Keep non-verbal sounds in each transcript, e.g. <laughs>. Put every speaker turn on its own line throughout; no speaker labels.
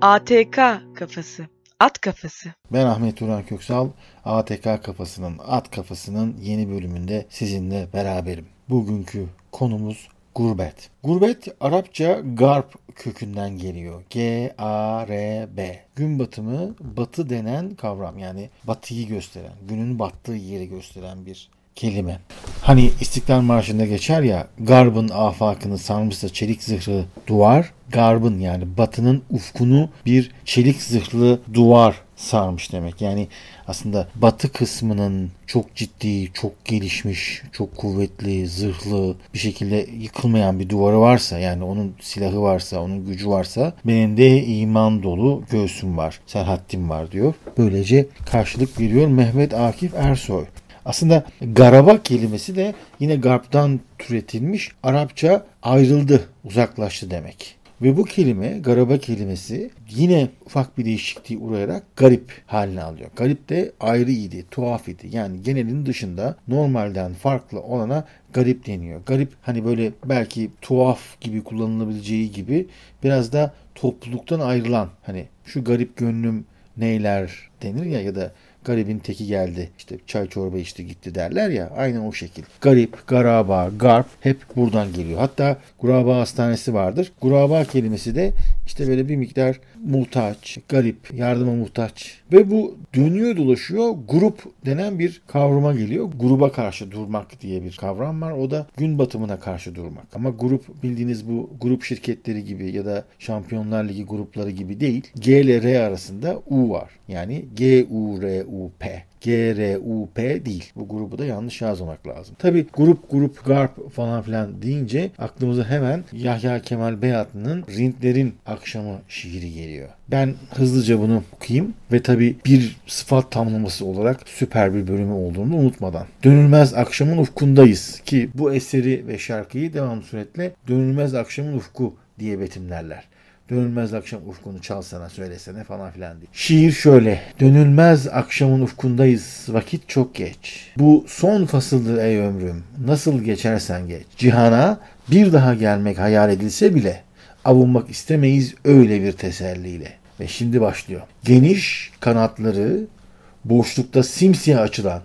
ATK kafası. At kafası.
Ben Ahmet Turan Köksal. ATK kafasının, at kafasının yeni bölümünde sizinle beraberim. Bugünkü konumuz gurbet. Gurbet Arapça garp kökünden geliyor. G-A-R-B. Gün batımı batı denen kavram yani batıyı gösteren, günün battığı yeri gösteren bir kelime. Hani İstiklal Marşı'nda geçer ya garbın afakını sarmışsa çelik zırhlı duvar, garbın yani batının ufkunu bir çelik zırhlı duvar sarmış demek. Yani aslında batı kısmının çok ciddi, çok gelişmiş, çok kuvvetli, zırhlı bir şekilde yıkılmayan bir duvarı varsa yani onun silahı varsa, onun gücü varsa benim de iman dolu göğsüm var, serhattim var diyor. Böylece karşılık veriyor Mehmet Akif Ersoy. Aslında garaba kelimesi de yine garptan türetilmiş Arapça ayrıldı, uzaklaştı demek. Ve bu kelime, garaba kelimesi yine ufak bir değişikliğe uğrayarak garip haline alıyor. Garip de ayrı idi, tuhaf idi. Yani genelin dışında normalden farklı olana garip deniyor. Garip hani böyle belki tuhaf gibi kullanılabileceği gibi biraz da topluluktan ayrılan hani şu garip gönlüm neyler denir ya ya da garibin teki geldi işte çay çorba içti gitti derler ya aynen o şekil. Garip, garaba, garp hep buradan geliyor. Hatta Guraba Hastanesi vardır. Guraba kelimesi de işte böyle bir miktar muhtaç, garip, yardıma muhtaç. Ve bu dönüyor dolaşıyor grup denen bir kavrama geliyor. Gruba karşı durmak diye bir kavram var. O da gün batımına karşı durmak. Ama grup bildiğiniz bu grup şirketleri gibi ya da Şampiyonlar Ligi grupları gibi değil. G ile R arasında U var. Yani G, U, R, U, P. G-R-U-P değil. Bu grubu da yanlış yazmamak lazım. Tabi grup grup garp falan filan deyince aklımıza hemen Yahya Kemal Beyatlı'nın Rintlerin Akşamı şiiri geliyor. Ben hızlıca bunu okuyayım ve tabi bir sıfat tamlaması olarak süper bir bölümü olduğunu unutmadan. Dönülmez akşamın ufkundayız ki bu eseri ve şarkıyı devam suretle Dönülmez akşamın ufku diye betimlerler. Dönülmez akşam ufkunu çalsana söylesene falan filan diye. Şiir şöyle. Dönülmez akşamın ufkundayız. Vakit çok geç. Bu son fasıldır ey ömrüm. Nasıl geçersen geç. Cihana bir daha gelmek hayal edilse bile avunmak istemeyiz öyle bir teselliyle. Ve şimdi başlıyor. Geniş kanatları boşlukta simsiyah açılan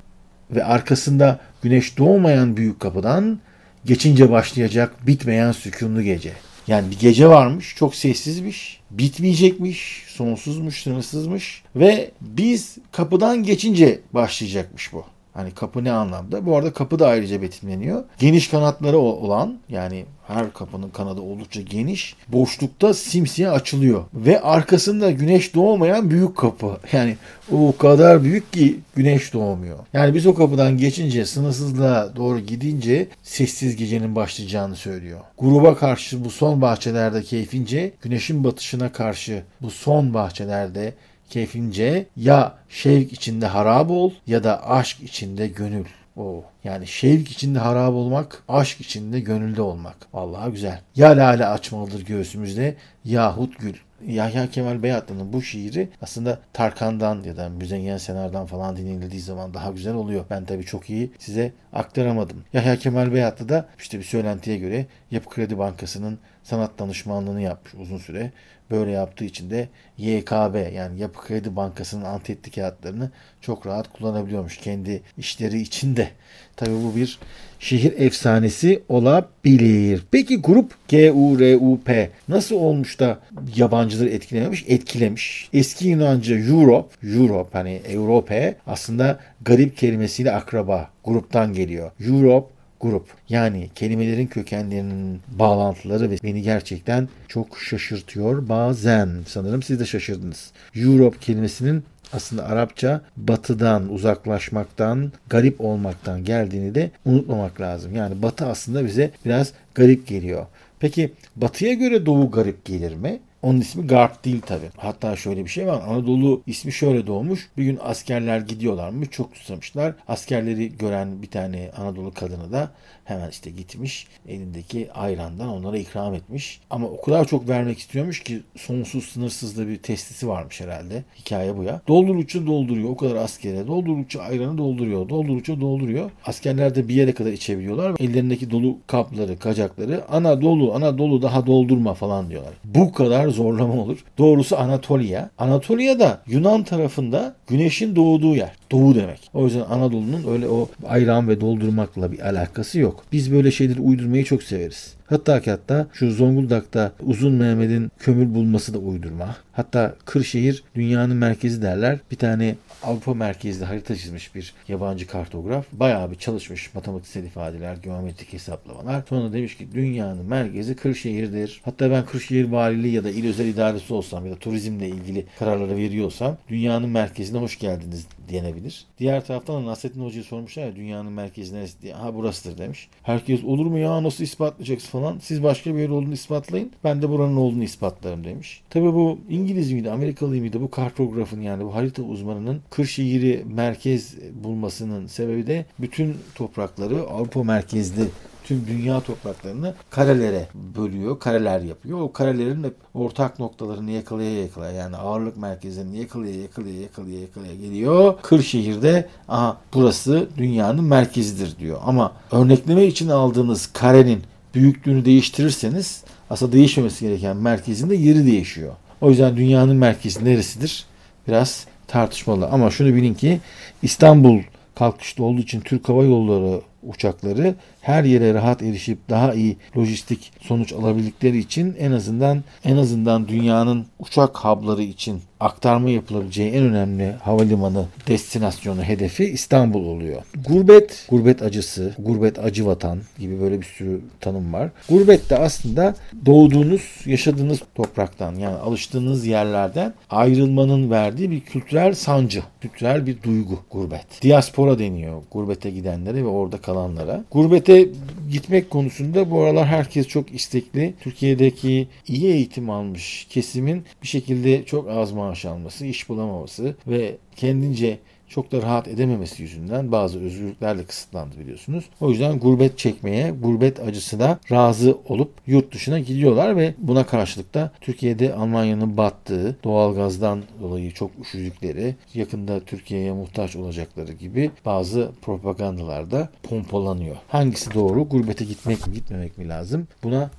ve arkasında güneş doğmayan büyük kapıdan geçince başlayacak bitmeyen sükunlu gece. Yani bir gece varmış, çok sessizmiş, bitmeyecekmiş, sonsuzmuş, sınırsızmış ve biz kapıdan geçince başlayacakmış bu. Hani kapı ne anlamda? Bu arada kapı da ayrıca betimleniyor. Geniş kanatları olan yani her kapının kanadı oldukça geniş. Boşlukta simsiyah açılıyor. Ve arkasında güneş doğmayan büyük kapı. Yani o kadar büyük ki güneş doğmuyor. Yani biz o kapıdan geçince sınırsızlığa doğru gidince sessiz gecenin başlayacağını söylüyor. Gruba karşı bu son bahçelerde keyfince güneşin batışına karşı bu son bahçelerde keyfince ya şevk içinde harap ol ya da aşk içinde gönül. O yani şevk içinde harap olmak, aşk içinde gönülde olmak. Vallahi güzel. Ya lale açmalıdır göğsümüzde yahut gül. Yahya Kemal Beyatlı'nın bu şiiri aslında Tarkan'dan ya da Müzeyyen Senar'dan falan dinlenildiği zaman daha güzel oluyor. Ben tabii çok iyi size aktaramadım. Yahya Kemal Beyatlı da işte bir söylentiye göre Yapı Kredi Bankası'nın sanat danışmanlığını yapmış uzun süre. Böyle yaptığı için de YKB yani Yapı Kredi Bankası'nın antetli kağıtlarını çok rahat kullanabiliyormuş kendi işleri içinde. Tabii bu bir şehir efsanesi olabilir. Peki grup G-U-R-U-P nasıl olmuş da yabancıları etkilememiş? Etkilemiş. Eski Yunanca Europe, Europe hani Europe aslında garip kelimesiyle akraba gruptan geliyor. Europe grup. Yani kelimelerin kökenlerinin bağlantıları ve beni gerçekten çok şaşırtıyor bazen. Sanırım siz de şaşırdınız. Europe kelimesinin aslında Arapça batıdan, uzaklaşmaktan, garip olmaktan geldiğini de unutmamak lazım. Yani batı aslında bize biraz garip geliyor. Peki batıya göre doğu garip gelir mi? Onun ismi Garp değil tabi. Hatta şöyle bir şey var. Anadolu ismi şöyle doğmuş. Bir gün askerler gidiyorlarmış. Çok susamışlar. Askerleri gören bir tane Anadolu kadını da hemen işte gitmiş. Elindeki ayrandan onlara ikram etmiş. Ama o kadar çok vermek istiyormuş ki sonsuz sınırsız da bir testisi varmış herhalde. Hikaye bu ya. Doldurukça dolduruyor. O kadar askere. Doldurukça ayranı dolduruyor. Doldurukça dolduruyor. Askerler de bir yere kadar içebiliyorlar. Ellerindeki dolu kapları, kacakları ana dolu, ana dolu daha doldurma falan diyorlar. Bu kadar zorlama olur. Doğrusu Anatolia. Anatolia da Yunan tarafında güneşin doğduğu yer. Doğu demek. O yüzden Anadolu'nun öyle o ayran ve doldurmakla bir alakası yok. Biz böyle şeyleri uydurmayı çok severiz. Hatta ki hatta şu Zonguldak'ta Uzun Mehmet'in kömür bulması da uydurma. Hatta Kırşehir dünyanın merkezi derler. Bir tane Avrupa merkezli harita çizmiş bir yabancı kartograf. Bayağı bir çalışmış matematiksel ifadeler, geometrik hesaplamalar. Sonra demiş ki dünyanın merkezi Kırşehir'dir. Hatta ben Kırşehir valiliği ya da il özel idaresi olsam ya da turizmle ilgili kararları veriyorsam dünyanın merkezine hoş geldiniz denebilir. Diğer taraftan da Nasrettin Hoca'ya sormuşlar ya dünyanın merkezi neresi. Ha burasıdır demiş. Herkes olur mu ya nasıl ispatlayacaksın falan. Siz başka bir yer olduğunu ispatlayın. Ben de buranın olduğunu ispatlarım demiş. Tabi bu İngiliz miydi, Amerikalı mıydı bu kartografın yani bu harita uzmanının Kırşehir'i merkez bulmasının sebebi de bütün toprakları Avrupa merkezli tüm dünya topraklarını karelere bölüyor, kareler yapıyor. O karelerin hep ortak noktalarını yakalaya yakalaya yani ağırlık merkezlerini yakalaya yakalaya yakalaya yakalaya geliyor. Kırşehir'de aha burası dünyanın merkezidir diyor. Ama örnekleme için aldığınız karenin büyüklüğünü değiştirirseniz aslında değişmemesi gereken merkezinde yeri değişiyor. O yüzden dünyanın merkezi neresidir? Biraz tartışmalı. Ama şunu bilin ki İstanbul kalkışta olduğu için Türk Hava Yolları uçakları her yere rahat erişip daha iyi lojistik sonuç alabildikleri için en azından en azından dünyanın uçak habları için aktarma yapılabileceği en önemli havalimanı destinasyonu hedefi İstanbul oluyor. Gurbet, gurbet acısı, gurbet acı vatan gibi böyle bir sürü tanım var. Gurbet de aslında doğduğunuz, yaşadığınız topraktan yani alıştığınız yerlerden ayrılmanın verdiği bir kültürel sancı, kültürel bir duygu gurbet. Diaspora deniyor gurbete gidenlere ve orada kalanlara. Gurbete gitmek konusunda bu aralar herkes çok istekli. Türkiye'deki iyi eğitim almış kesimin bir şekilde çok az maaş alması, iş bulamaması ve kendince çok da rahat edememesi yüzünden bazı özgürlüklerle kısıtlandı biliyorsunuz. O yüzden gurbet çekmeye, gurbet acısına razı olup yurt dışına gidiyorlar ve buna karşılık da Türkiye'de Almanya'nın battığı, doğalgazdan dolayı çok üşüdükleri, yakında Türkiye'ye muhtaç olacakları gibi bazı propagandalar da pompalanıyor. Hangisi doğru? Gurbete gitmek mi gitmemek mi lazım? Buna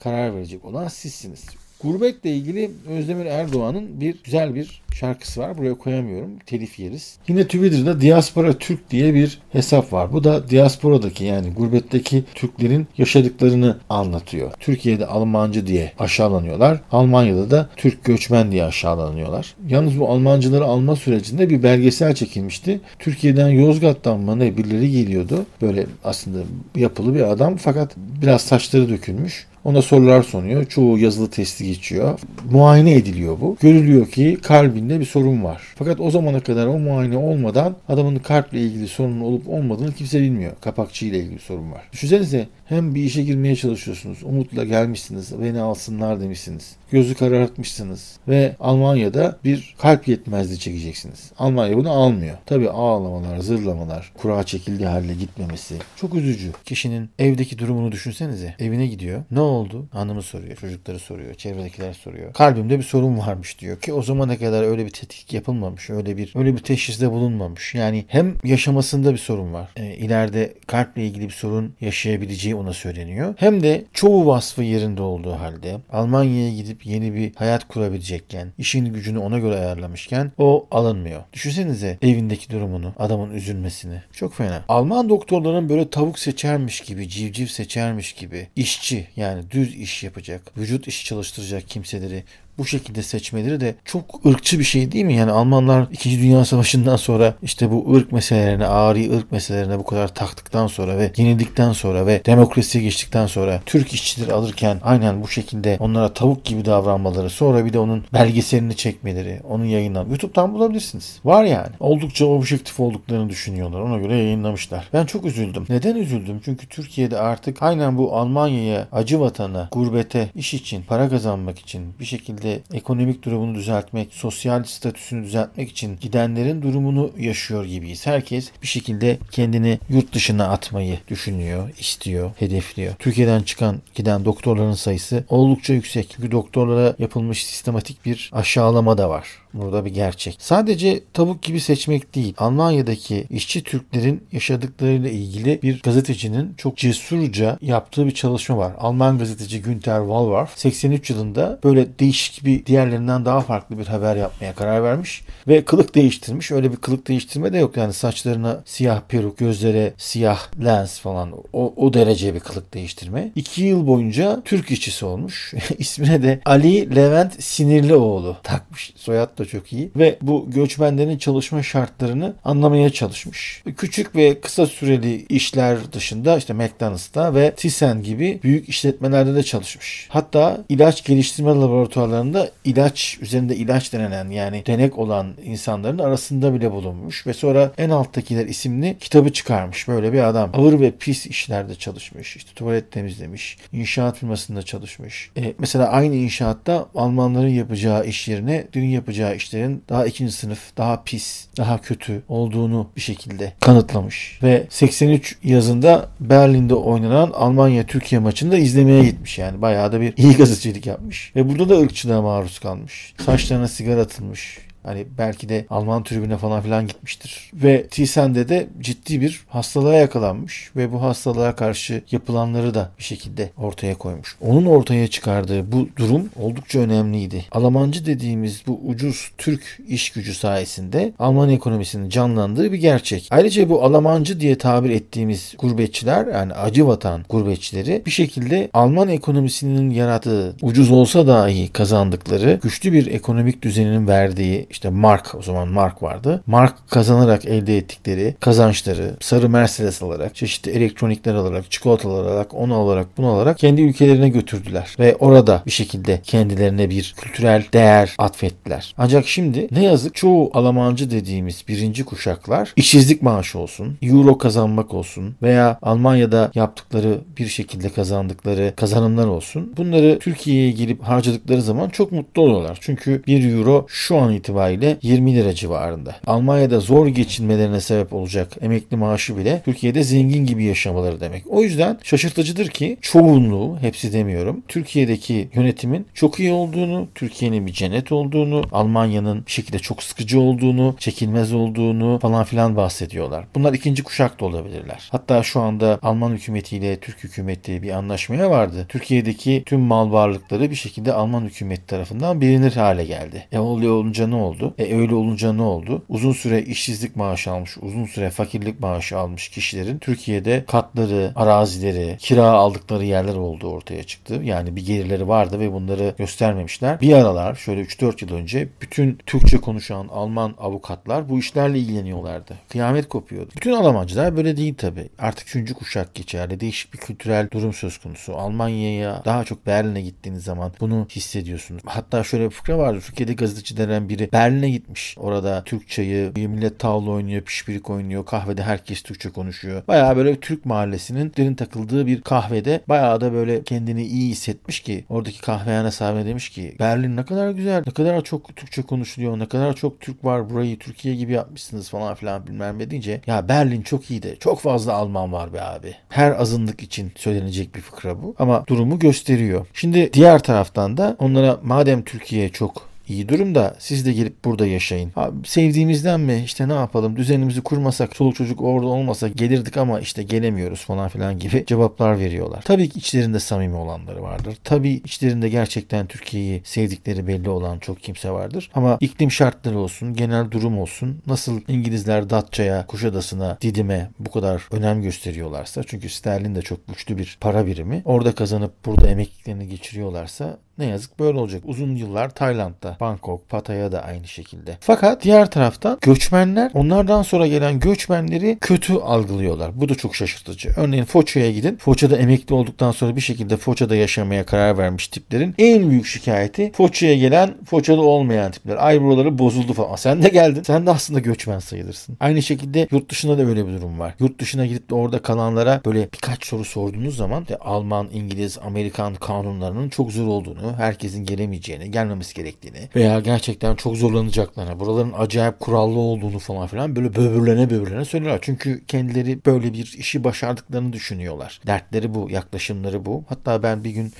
karar verecek olan sizsiniz. Gurbetle ilgili Özdemir Erdoğan'ın bir güzel bir şarkısı var. Buraya koyamıyorum. Telif yeriz. Yine Twitter'da Diaspora Türk diye bir hesap var. Bu da diasporadaki yani gurbetteki Türklerin yaşadıklarını anlatıyor. Türkiye'de Almancı diye aşağılanıyorlar. Almanya'da da Türk göçmen diye aşağılanıyorlar. Yalnız bu Almancıları alma sürecinde bir belgesel çekilmişti. Türkiye'den Yozgat'tan mı ne birileri geliyordu. Böyle aslında yapılı bir adam fakat biraz saçları dökülmüş. Ona sorular soruyor. Çoğu yazılı testi geçiyor. Muayene ediliyor bu. Görülüyor ki kalbinde bir sorun var. Fakat o zamana kadar o muayene olmadan adamın kalple ilgili sorunun olup olmadığını kimse bilmiyor. Kapakçı ile ilgili sorun var. Düşünsenize hem bir işe girmeye çalışıyorsunuz. Umutla gelmişsiniz. Beni alsınlar demişsiniz. Gözü karartmışsınız. Ve Almanya'da bir kalp yetmezliği çekeceksiniz. Almanya bunu almıyor. Tabi ağlamalar, zırlamalar, kura çekildiği halde gitmemesi. Çok üzücü. Kişinin evdeki durumunu düşünsenize. Evine gidiyor. Ne oldu? Hanımı soruyor. Çocukları soruyor. Çevredekiler soruyor. Kalbimde bir sorun varmış diyor ki o zamana kadar öyle bir tetkik yapılmamış. Öyle bir öyle bir teşhiste bulunmamış. Yani hem yaşamasında bir sorun var. E, ileride kalple ilgili bir sorun yaşayabileceği ona söyleniyor. Hem de çoğu vasfı yerinde olduğu halde Almanya'ya gidip yeni bir hayat kurabilecekken, işini gücünü ona göre ayarlamışken o alınmıyor. Düşünsenize evindeki durumunu, adamın üzülmesini. Çok fena. Alman doktorların böyle tavuk seçermiş gibi, civciv seçermiş gibi işçi yani düz iş yapacak, vücut işi çalıştıracak kimseleri bu şekilde seçmeleri de çok ırkçı bir şey değil mi? Yani Almanlar 2. Dünya Savaşı'ndan sonra işte bu ırk meselelerine, ağrı ırk meselelerine bu kadar taktıktan sonra ve yenildikten sonra ve demokrasiye geçtikten sonra Türk işçileri alırken aynen bu şekilde onlara tavuk gibi davranmaları, sonra bir de onun belgeselini çekmeleri, onun yayınlan YouTube'dan bulabilirsiniz. Var yani. Oldukça objektif olduklarını düşünüyorlar. Ona göre yayınlamışlar. Ben çok üzüldüm. Neden üzüldüm? Çünkü Türkiye'de artık aynen bu Almanya'ya, acı vatana, gurbete, iş için, para kazanmak için bir şekilde şekilde ekonomik durumunu düzeltmek, sosyal statüsünü düzeltmek için gidenlerin durumunu yaşıyor gibiyiz. Herkes bir şekilde kendini yurt dışına atmayı düşünüyor, istiyor, hedefliyor. Türkiye'den çıkan giden doktorların sayısı oldukça yüksek. Çünkü doktorlara yapılmış sistematik bir aşağılama da var. Burada bir gerçek. Sadece tavuk gibi seçmek değil. Almanya'daki işçi Türklerin yaşadıklarıyla ilgili bir gazetecinin çok cesurca yaptığı bir çalışma var. Alman gazeteci Günter Wallwarf 83 yılında böyle değişik bir diğerlerinden daha farklı bir haber yapmaya karar vermiş ve kılık değiştirmiş. Öyle bir kılık değiştirme de yok yani saçlarına siyah peruk, gözlere siyah lens falan o, o derece bir kılık değiştirme. İki yıl boyunca Türk işçisi olmuş. <laughs> İsmine de Ali Levent Sinirlioğlu takmış. Soyad da çok iyi. Ve bu göçmenlerin çalışma şartlarını anlamaya çalışmış. Küçük ve kısa süreli işler dışında işte McDonald's'ta ve Thyssen gibi büyük işletmelerde de çalışmış. Hatta ilaç geliştirme laboratuvarlarında ilaç üzerinde ilaç denenen yani denek olan insanların arasında bile bulunmuş ve sonra en alttakiler isimli kitabı çıkarmış. Böyle bir adam. Ağır ve pis işlerde çalışmış. İşte tuvalet temizlemiş. inşaat firmasında çalışmış. E, mesela aynı inşaatta Almanların yapacağı iş yerine dün yapacağı işlerin daha ikinci sınıf, daha pis, daha kötü olduğunu bir şekilde kanıtlamış. Ve 83 yazında Berlin'de oynanan Almanya-Türkiye maçını da izlemeye gitmiş. Yani bayağı da bir iyi gazetecilik yapmış. Ve burada da ırkçılığa maruz kalmış. Saçlarına sigara atılmış. Hani belki de Alman tribüne falan filan gitmiştir. Ve Thysen'de de ciddi bir hastalığa yakalanmış ve bu hastalığa karşı yapılanları da bir şekilde ortaya koymuş. Onun ortaya çıkardığı bu durum oldukça önemliydi. Almancı dediğimiz bu ucuz Türk iş gücü sayesinde Alman ekonomisinin canlandığı bir gerçek. Ayrıca bu Almancı diye tabir ettiğimiz gurbetçiler yani acı vatan gurbetçileri bir şekilde Alman ekonomisinin yarattığı ucuz olsa dahi kazandıkları güçlü bir ekonomik düzeninin verdiği işte mark o zaman mark vardı. Mark kazanarak elde ettikleri kazançları sarı Mercedes alarak, çeşitli elektronikler alarak, çikolatalar alarak, onu alarak, bunu alarak kendi ülkelerine götürdüler. Ve orada bir şekilde kendilerine bir kültürel değer atfettiler. Ancak şimdi ne yazık çoğu Almancı dediğimiz birinci kuşaklar işsizlik maaşı olsun, euro kazanmak olsun veya Almanya'da yaptıkları bir şekilde kazandıkları kazanımlar olsun. Bunları Türkiye'ye gelip harcadıkları zaman çok mutlu oluyorlar. Çünkü bir euro şu an itibariyle itibariyle 20 lira civarında. Almanya'da zor geçinmelerine sebep olacak emekli maaşı bile Türkiye'de zengin gibi yaşamaları demek. O yüzden şaşırtıcıdır ki çoğunluğu, hepsi demiyorum, Türkiye'deki yönetimin çok iyi olduğunu, Türkiye'nin bir cennet olduğunu, Almanya'nın bir şekilde çok sıkıcı olduğunu, çekilmez olduğunu falan filan bahsediyorlar. Bunlar ikinci kuşak da olabilirler. Hatta şu anda Alman hükümetiyle Türk hükümeti bir anlaşmaya vardı. Türkiye'deki tüm mal varlıkları bir şekilde Alman hükümeti tarafından bilinir hale geldi. E oluyor olunca ne oldu? Oldu. E öyle olunca ne oldu? Uzun süre işsizlik maaşı almış, uzun süre fakirlik maaşı almış kişilerin Türkiye'de katları, arazileri, kira aldıkları yerler olduğu ortaya çıktı. Yani bir gelirleri vardı ve bunları göstermemişler. Bir aralar şöyle 3-4 yıl önce bütün Türkçe konuşan Alman avukatlar bu işlerle ilgileniyorlardı. Kıyamet kopuyordu. Bütün Almancılar böyle değil tabi. Artık üçüncü kuşak geçerli. Değişik bir kültürel durum söz konusu. Almanya'ya daha çok Berlin'e gittiğiniz zaman bunu hissediyorsunuz. Hatta şöyle bir fıkra vardı. Türkiye'de gazeteci denen biri Berlin'e gitmiş. Orada Türk çayı, millet tavla oynuyor, pişpirik oynuyor. Kahvede herkes Türkçe konuşuyor. Bayağı böyle Türk mahallesinin derin takıldığı bir kahvede bayağı da böyle kendini iyi hissetmiş ki oradaki kahvehane sahibi demiş ki Berlin ne kadar güzel, ne kadar çok Türkçe konuşuluyor, ne kadar çok Türk var burayı Türkiye gibi yapmışsınız falan filan bilmem ne deyince ya Berlin çok iyi de çok fazla Alman var be abi. Her azınlık için söylenecek bir fıkra bu ama durumu gösteriyor. Şimdi diğer taraftan da onlara madem Türkiye çok iyi durumda. Siz de gelip burada yaşayın. Abi, sevdiğimizden mi işte ne yapalım düzenimizi kurmasak çoluk çocuk orada olmasa gelirdik ama işte gelemiyoruz falan filan gibi cevaplar veriyorlar. Tabii ki içlerinde samimi olanları vardır. Tabii içlerinde gerçekten Türkiye'yi sevdikleri belli olan çok kimse vardır. Ama iklim şartları olsun, genel durum olsun, nasıl İngilizler Datça'ya, Kuşadası'na, Didim'e bu kadar önem gösteriyorlarsa çünkü sterlin de çok güçlü bir para birimi. Orada kazanıp burada emeklilerini geçiriyorlarsa ne yazık böyle olacak. Uzun yıllar Tayland'da, Bangkok, Pattaya da aynı şekilde. Fakat diğer taraftan göçmenler onlardan sonra gelen göçmenleri kötü algılıyorlar. Bu da çok şaşırtıcı. Örneğin Foça'ya gidin. Foça'da emekli olduktan sonra bir şekilde Foça'da yaşamaya karar vermiş tiplerin en büyük şikayeti Foça'ya gelen Foça'da olmayan tipler. Ay buraları bozuldu falan. Sen de geldin. Sen de aslında göçmen sayılırsın. Aynı şekilde yurt dışında da böyle bir durum var. Yurt dışına gidip de orada kalanlara böyle birkaç soru sorduğunuz zaman Alman, İngiliz, Amerikan kanunlarının çok zor olduğunu olduğunu, herkesin gelemeyeceğini, gelmemesi gerektiğini veya gerçekten çok zorlanacaklarını, buraların acayip kurallı olduğunu falan filan böyle böbürlene böbürlene söylüyorlar. Çünkü kendileri böyle bir işi başardıklarını düşünüyorlar. Dertleri bu, yaklaşımları bu. Hatta ben bir gün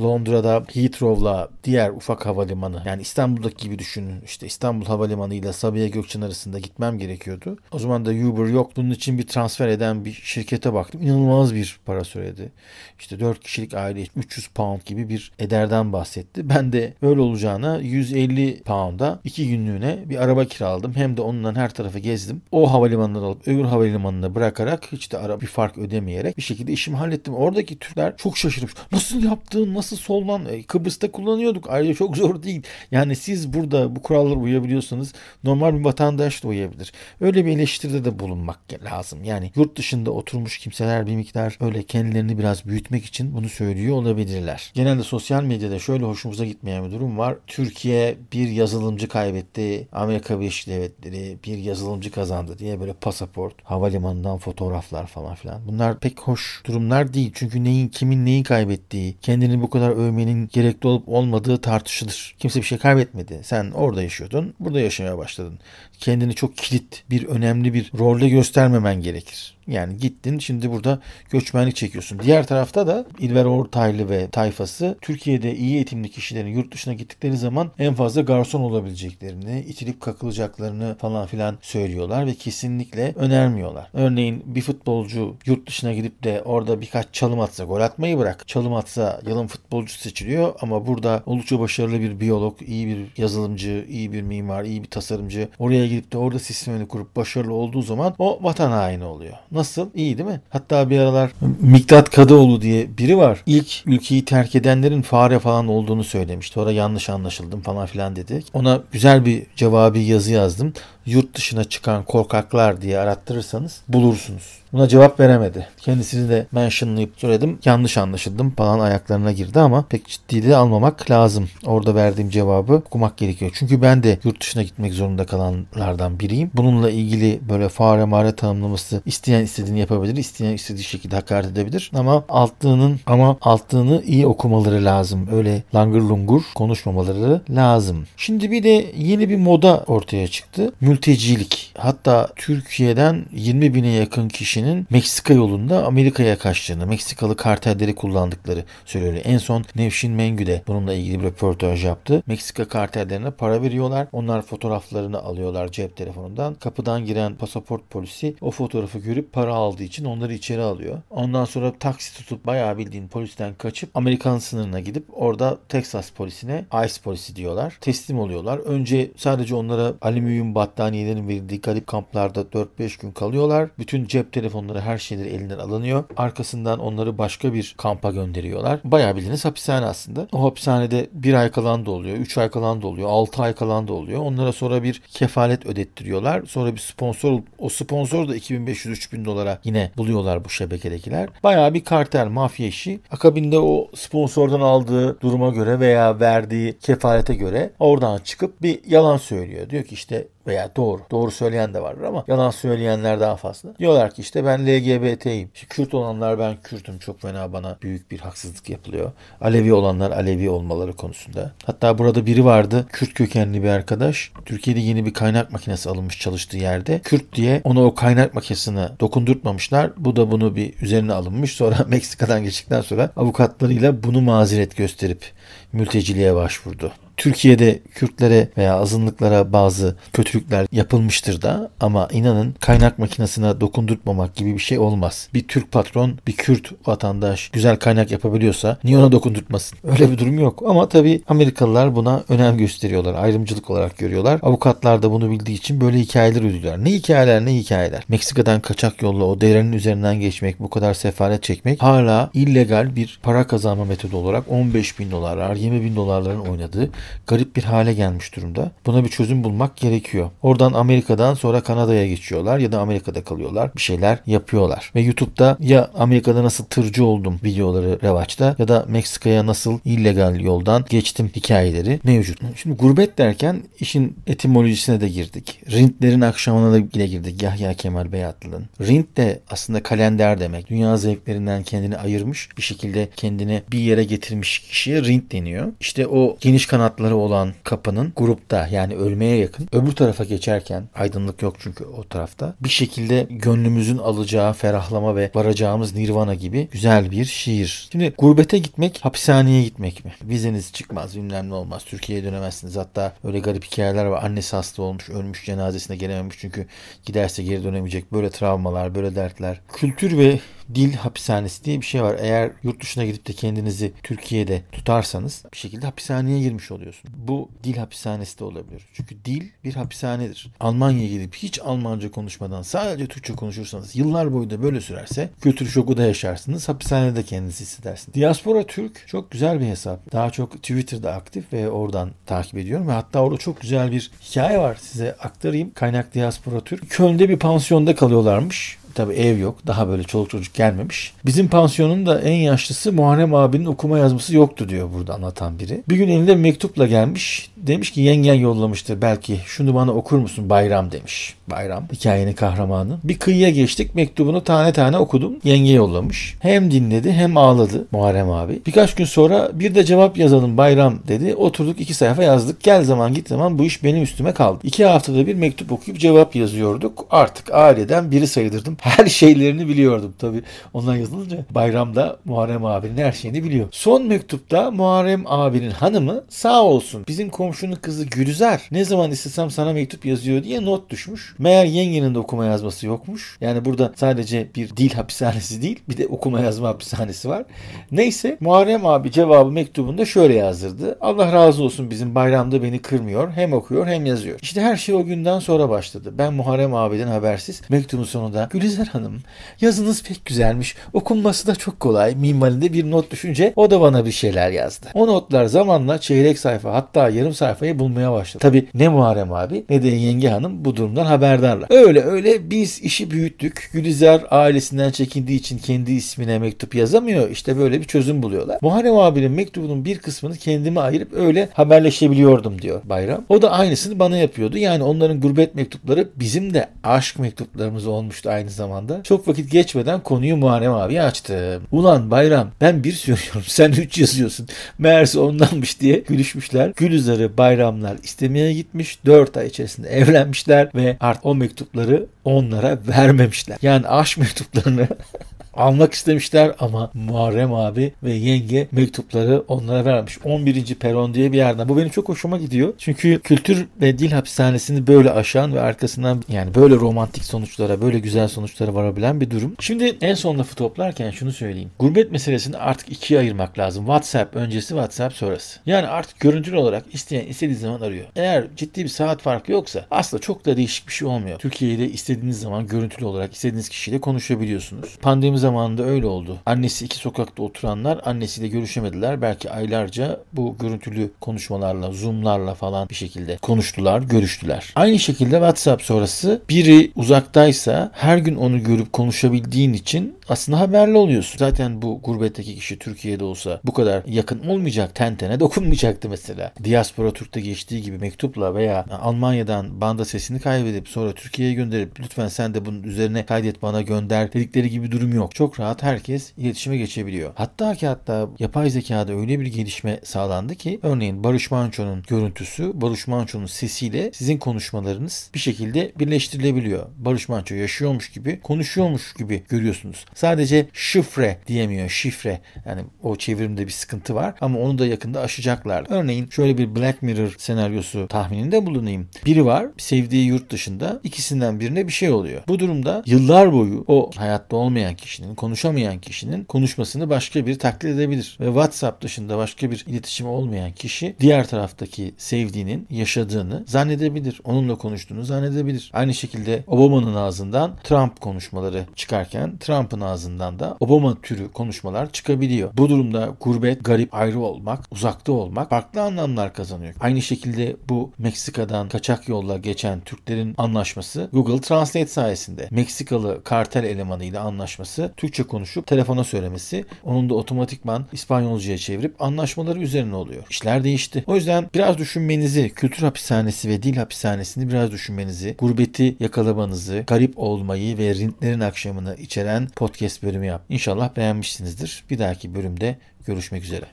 Londra'da Heathrow'la diğer ufak havalimanı yani İstanbul'daki gibi düşünün işte İstanbul Havalimanı ile Sabiha Gökçen arasında gitmem gerekiyordu. O zaman da Uber yok. Bunun için bir transfer eden bir şirkete baktım. İnanılmaz bir para söyledi. İşte 4 kişilik aile 300 pound gibi bir ederden bahsetti. Ben de böyle olacağına 150 pound'a 2 günlüğüne bir araba kiraladım. Hem de onunla her tarafı gezdim. O havalimanından alıp öbür havalimanına bırakarak hiç de ara bir fark ödemeyerek bir şekilde işimi hallettim. Oradaki Türkler çok şaşırmış. Nasıl yaptın? Nasıl soldan? E, Kıbrıs'ta kullanıyorduk. Ayrıca çok <laughs> zor değil. Yani siz burada bu kurallara uyabiliyorsanız normal bir vatandaş da uyabilir. Öyle bir eleştiride de bulunmak lazım. Yani yurt dışında oturmuş kimseler bir miktar öyle kendilerini biraz büyütmek için bunu söylüyor olabilirler. Genelde sosyal medyada şöyle hoşumuza gitmeyen bir durum var. Türkiye bir yazılımcı kaybetti. Amerika Birleşik Devletleri bir yazılımcı kazandı diye böyle pasaport, havalimanından fotoğraflar falan filan. Bunlar pek hoş durumlar değil. Çünkü neyin kimin neyi kaybettiği, kendini bu kadar övmenin gerekli olup olmadığı tartışılır. Kimse bir şey kaybetmedi. Sen orada yaşıyordun, burada yaşamaya başladın. Kendini çok kilit, bir önemli bir rolde göstermemen gerekir. Yani gittin şimdi burada göçmenlik çekiyorsun. Diğer tarafta da İlber Ortaylı ve tayfası Türkiye'de iyi eğitimli kişilerin yurt dışına gittikleri zaman en fazla garson olabileceklerini, itilip kakılacaklarını falan filan söylüyorlar ve kesinlikle önermiyorlar. Örneğin bir futbolcu yurt dışına gidip de orada birkaç çalım atsa, gol atmayı bırak. Çalım atsa yılın futbolcusu seçiliyor ama burada oldukça başarılı bir biyolog, iyi bir yazılımcı, iyi bir mimar, iyi bir tasarımcı oraya gidip de orada sistemini kurup başarılı olduğu zaman o vatan haini oluyor. Nasıl? İyi değil mi? Hatta bir aralar Miktat Kadıoğlu diye biri var. İlk ülkeyi terk edenlerin fare falan olduğunu söylemişti. Orada yanlış anlaşıldım falan filan dedi. Ona güzel bir cevabı yazı yazdım. Yurt dışına çıkan korkaklar diye arattırırsanız bulursunuz. Buna cevap veremedi. Kendisini de mentionlayıp söyledim. Yanlış anlaşıldım falan ayaklarına girdi ama pek ciddi de almamak lazım. Orada verdiğim cevabı okumak gerekiyor. Çünkü ben de yurt dışına gitmek zorunda kalanlardan biriyim. Bununla ilgili böyle fare mare tanımlaması isteyen istediğini yapabilir. isteyen istediği şekilde hakaret edebilir. Ama altlığının ama altlığını iyi okumaları lazım. Öyle langır lungur konuşmamaları lazım. Şimdi bir de yeni bir moda ortaya çıktı. Mültecilik. Hatta Türkiye'den 20 bine yakın kişinin Meksika yolunda Amerika'ya kaçtığını, Meksikalı kartelleri kullandıkları söyleniyor. En son Nevşin Mengü de bununla ilgili bir röportaj yaptı. Meksika kartellerine para veriyorlar. Onlar fotoğraflarını alıyorlar cep telefonundan. Kapıdan giren pasaport polisi o fotoğrafı görüp para aldığı için onları içeri alıyor. Ondan sonra taksi tutup bayağı bildiğin polisten kaçıp Amerikan sınırına gidip orada Texas polisine ICE polisi diyorlar. Teslim oluyorlar. Önce sadece onlara alüminyum battaniyelerin verildiği garip kamplarda 4-5 gün kalıyorlar. Bütün cep telefonları her şeyleri elinden alınıyor. Arkasından onları başka bir kampa gönderiyorlar. Bayağı bildiğiniz hapishane aslında. O hapishanede bir ay kalan da oluyor, 3 ay kalan da oluyor, 6 ay kalan da oluyor. Onlara sonra bir kefalet ödettiriyorlar. Sonra bir sponsor, o sponsor da 2500-3000 dolara yine buluyorlar bu şebekedekiler. Bayağı bir kartel, mafya işi. Akabinde o sponsordan aldığı duruma göre veya verdiği kefalete göre oradan çıkıp bir yalan söylüyor. Diyor ki işte veya doğru. Doğru söyleyen de vardır ama yalan söyleyenler daha fazla. Diyorlar ki işte ben LGBT'yim. İşte Kürt olanlar ben Kürt'üm. Çok fena bana büyük bir haksızlık yapılıyor. Alevi olanlar Alevi olmaları konusunda. Hatta burada biri vardı. Kürt kökenli bir arkadaş. Türkiye'de yeni bir kaynak makinesi alınmış çalıştığı yerde. Kürt diye ona o kaynak makinesini dokundurtmamışlar. Bu da bunu bir üzerine alınmış. Sonra <laughs> Meksika'dan geçtikten sonra avukatlarıyla bunu mazeret gösterip mülteciliğe başvurdu. Türkiye'de Kürtlere veya azınlıklara bazı kötülükler yapılmıştır da ama inanın kaynak makinesine dokundurtmamak gibi bir şey olmaz. Bir Türk patron, bir Kürt vatandaş güzel kaynak yapabiliyorsa niye ona dokundurtmasın? Öyle bir durum yok. Ama tabii Amerikalılar buna önem gösteriyorlar. Ayrımcılık olarak görüyorlar. Avukatlar da bunu bildiği için böyle hikayeler uyduruyorlar. Ne hikayeler ne hikayeler. Meksika'dan kaçak yolla o devrenin üzerinden geçmek, bu kadar sefalet çekmek hala illegal bir para kazanma metodu olarak 15 bin dolarlar, 20 bin dolarların oynadığı garip bir hale gelmiş durumda. Buna bir çözüm bulmak gerekiyor. Oradan Amerika'dan sonra Kanada'ya geçiyorlar ya da Amerika'da kalıyorlar. Bir şeyler yapıyorlar. Ve YouTube'da ya Amerika'da nasıl tırcı oldum videoları revaçta ya da Meksika'ya nasıl illegal yoldan geçtim hikayeleri mevcut. Şimdi gurbet derken işin etimolojisine de girdik. Rintlerin akşamına da bile girdik Yahya Kemal Beyatlı'nın. Rint de aslında kalender demek. Dünya zevklerinden kendini ayırmış bir şekilde kendini bir yere getirmiş kişiye rint deniyor. İşte o geniş kanatları olan kapının grupta yani ölmeye yakın öbür tarafa geçerken aydınlık yok çünkü o tarafta bir şekilde gönlümüzün alacağı ferahlama ve varacağımız nirvana gibi güzel bir şiir. Şimdi gurbete gitmek hapishaneye gitmek mi? Vizeniz çıkmaz bilmem ne olmaz. Türkiye'ye dönemezsiniz. Hatta öyle garip hikayeler var. Annesi hasta olmuş ölmüş cenazesine gelememiş çünkü giderse geri dönemeyecek. Böyle travmalar böyle dertler. Kültür ve dil hapishanesi diye bir şey var. Eğer yurt dışına gidip de kendinizi Türkiye'de tutarsanız bir şekilde hapishaneye girmiş oluyorsun. Bu dil hapishanesi de olabilir. Çünkü dil bir hapishanedir. Almanya'ya gidip hiç Almanca konuşmadan sadece Türkçe konuşursanız yıllar boyu da böyle sürerse kültür şoku da yaşarsınız. Hapishanede kendinizi hissedersiniz. Diaspora Türk çok güzel bir hesap. Daha çok Twitter'da aktif ve oradan takip ediyorum ve hatta orada çok güzel bir hikaye var. Size aktarayım. Kaynak Diaspora Türk. Köln'de bir pansiyonda kalıyorlarmış. Tabi ev yok. Daha böyle çoluk çocuk gelmemiş. Bizim pansiyonun da en yaşlısı Muharrem abinin okuma yazması yoktu diyor burada anlatan biri. Bir gün elinde bir mektupla gelmiş. Demiş ki yengen yollamıştır belki. Şunu bana okur musun Bayram demiş. Bayram hikayenin kahramanı. Bir kıyıya geçtik mektubunu tane tane okudum. Yenge yollamış. Hem dinledi hem ağladı Muharrem abi. Birkaç gün sonra bir de cevap yazalım Bayram dedi. Oturduk iki sayfa yazdık. Gel zaman git zaman bu iş benim üstüme kaldı. İki haftada bir mektup okuyup cevap yazıyorduk. Artık aileden biri sayılırdım. <laughs> Her şeylerini biliyordum tabi. Onlar yazılınca Bayram'da Muharrem abinin her şeyini biliyor. Son mektupta Muharrem abinin hanımı sağ olsun bizim komşunun kızı Gülizar ne zaman istesem sana mektup yazıyor diye not düşmüş. Meğer yengenin de okuma yazması yokmuş. Yani burada sadece bir dil hapishanesi değil bir de okuma yazma hapishanesi var. Neyse Muharrem abi cevabı mektubunda şöyle yazdırdı. Allah razı olsun bizim bayramda beni kırmıyor. Hem okuyor hem yazıyor. İşte her şey o günden sonra başladı. Ben Muharrem abiden habersiz mektubun sonunda Gülizar Hanım yazınız pek güzelmiş. Okunması da çok kolay. Mimarinde bir not düşünce o da bana bir şeyler yazdı. O notlar zamanla çeyrek sayfa hatta yarım sayfayı bulmaya başladı. Tabi ne Muharrem abi ne de yenge hanım bu durumdan haberdarlar. Öyle öyle biz işi büyüttük. Gülizar ailesinden çekindiği için kendi ismine mektup yazamıyor. İşte böyle bir çözüm buluyorlar. Muharrem abinin mektubunun bir kısmını kendime ayırıp öyle haberleşebiliyordum diyor Bayram. O da aynısını bana yapıyordu. Yani onların gurbet mektupları bizim de aşk mektuplarımız olmuştu aynı zamanda. Çok vakit geçmeden konuyu Muharrem abiye açtım. Ulan Bayram ben bir söylüyorum sen üç yazıyorsun. Meğerse ondanmış diye gülüşmüşler. Gülizar'ı bayramlar istemeye gitmiş. Dört ay içerisinde evlenmişler ve artık o mektupları onlara vermemişler. Yani aşk mektuplarını <laughs> almak istemişler ama Muharrem abi ve yenge mektupları onlara vermiş. 11. peron diye bir yerden. Bu benim çok hoşuma gidiyor. Çünkü kültür ve dil hapishanesini böyle aşan ve arkasından yani böyle romantik sonuçlara, böyle güzel sonuçlara varabilen bir durum. Şimdi en son lafı toplarken şunu söyleyeyim. Gurbet meselesini artık ikiye ayırmak lazım. WhatsApp öncesi, WhatsApp sonrası. Yani artık görüntülü olarak isteyen istediği zaman arıyor. Eğer ciddi bir saat farkı yoksa aslında çok da değişik bir şey olmuyor. Türkiye'de istediğiniz zaman görüntülü olarak istediğiniz kişiyle konuşabiliyorsunuz. Pandemi zamanında öyle oldu. Annesi iki sokakta oturanlar annesiyle görüşemediler. Belki aylarca bu görüntülü konuşmalarla, zoomlarla falan bir şekilde konuştular, görüştüler. Aynı şekilde WhatsApp sonrası biri uzaktaysa her gün onu görüp konuşabildiğin için aslında haberli oluyorsun. Zaten bu gurbetteki kişi Türkiye'de olsa bu kadar yakın olmayacak, tentene dokunmayacaktı mesela. Diaspora Türk'te geçtiği gibi mektupla veya Almanya'dan banda sesini kaybedip sonra Türkiye'ye gönderip lütfen sen de bunun üzerine kaydet bana gönder dedikleri gibi durum yok. Çok rahat herkes iletişime geçebiliyor. Hatta ki hatta yapay zekada öyle bir gelişme sağlandı ki örneğin Barış Manço'nun görüntüsü Barış Manço'nun sesiyle sizin konuşmalarınız bir şekilde birleştirilebiliyor. Barış Manço yaşıyormuş gibi konuşuyormuş gibi görüyorsunuz. Sadece şifre diyemiyor şifre. Yani o çevirimde bir sıkıntı var ama onu da yakında aşacaklar. Örneğin şöyle bir Black Mirror senaryosu tahmininde bulunayım. Biri var sevdiği yurt dışında ikisinden birine bir şey oluyor. Bu durumda yıllar boyu o hayatta olmayan kişinin kişinin, konuşamayan kişinin konuşmasını başka biri taklit edebilir. Ve WhatsApp dışında başka bir iletişimi olmayan kişi diğer taraftaki sevdiğinin yaşadığını zannedebilir. Onunla konuştuğunu zannedebilir. Aynı şekilde Obama'nın ağzından Trump konuşmaları çıkarken Trump'ın ağzından da Obama türü konuşmalar çıkabiliyor. Bu durumda gurbet, garip, ayrı olmak, uzakta olmak farklı anlamlar kazanıyor. Aynı şekilde bu Meksika'dan kaçak yolla geçen Türklerin anlaşması Google Translate sayesinde Meksikalı kartel elemanıyla anlaşması Türkçe konuşup telefona söylemesi onun da otomatikman İspanyolcaya çevirip anlaşmaları üzerine oluyor. İşler değişti. O yüzden biraz düşünmenizi, kültür hapishanesi ve dil hapishanesini biraz düşünmenizi, gurbeti yakalamanızı, garip olmayı ve rintlerin akşamını içeren podcast bölümü yap. İnşallah beğenmişsinizdir. Bir dahaki bölümde görüşmek üzere.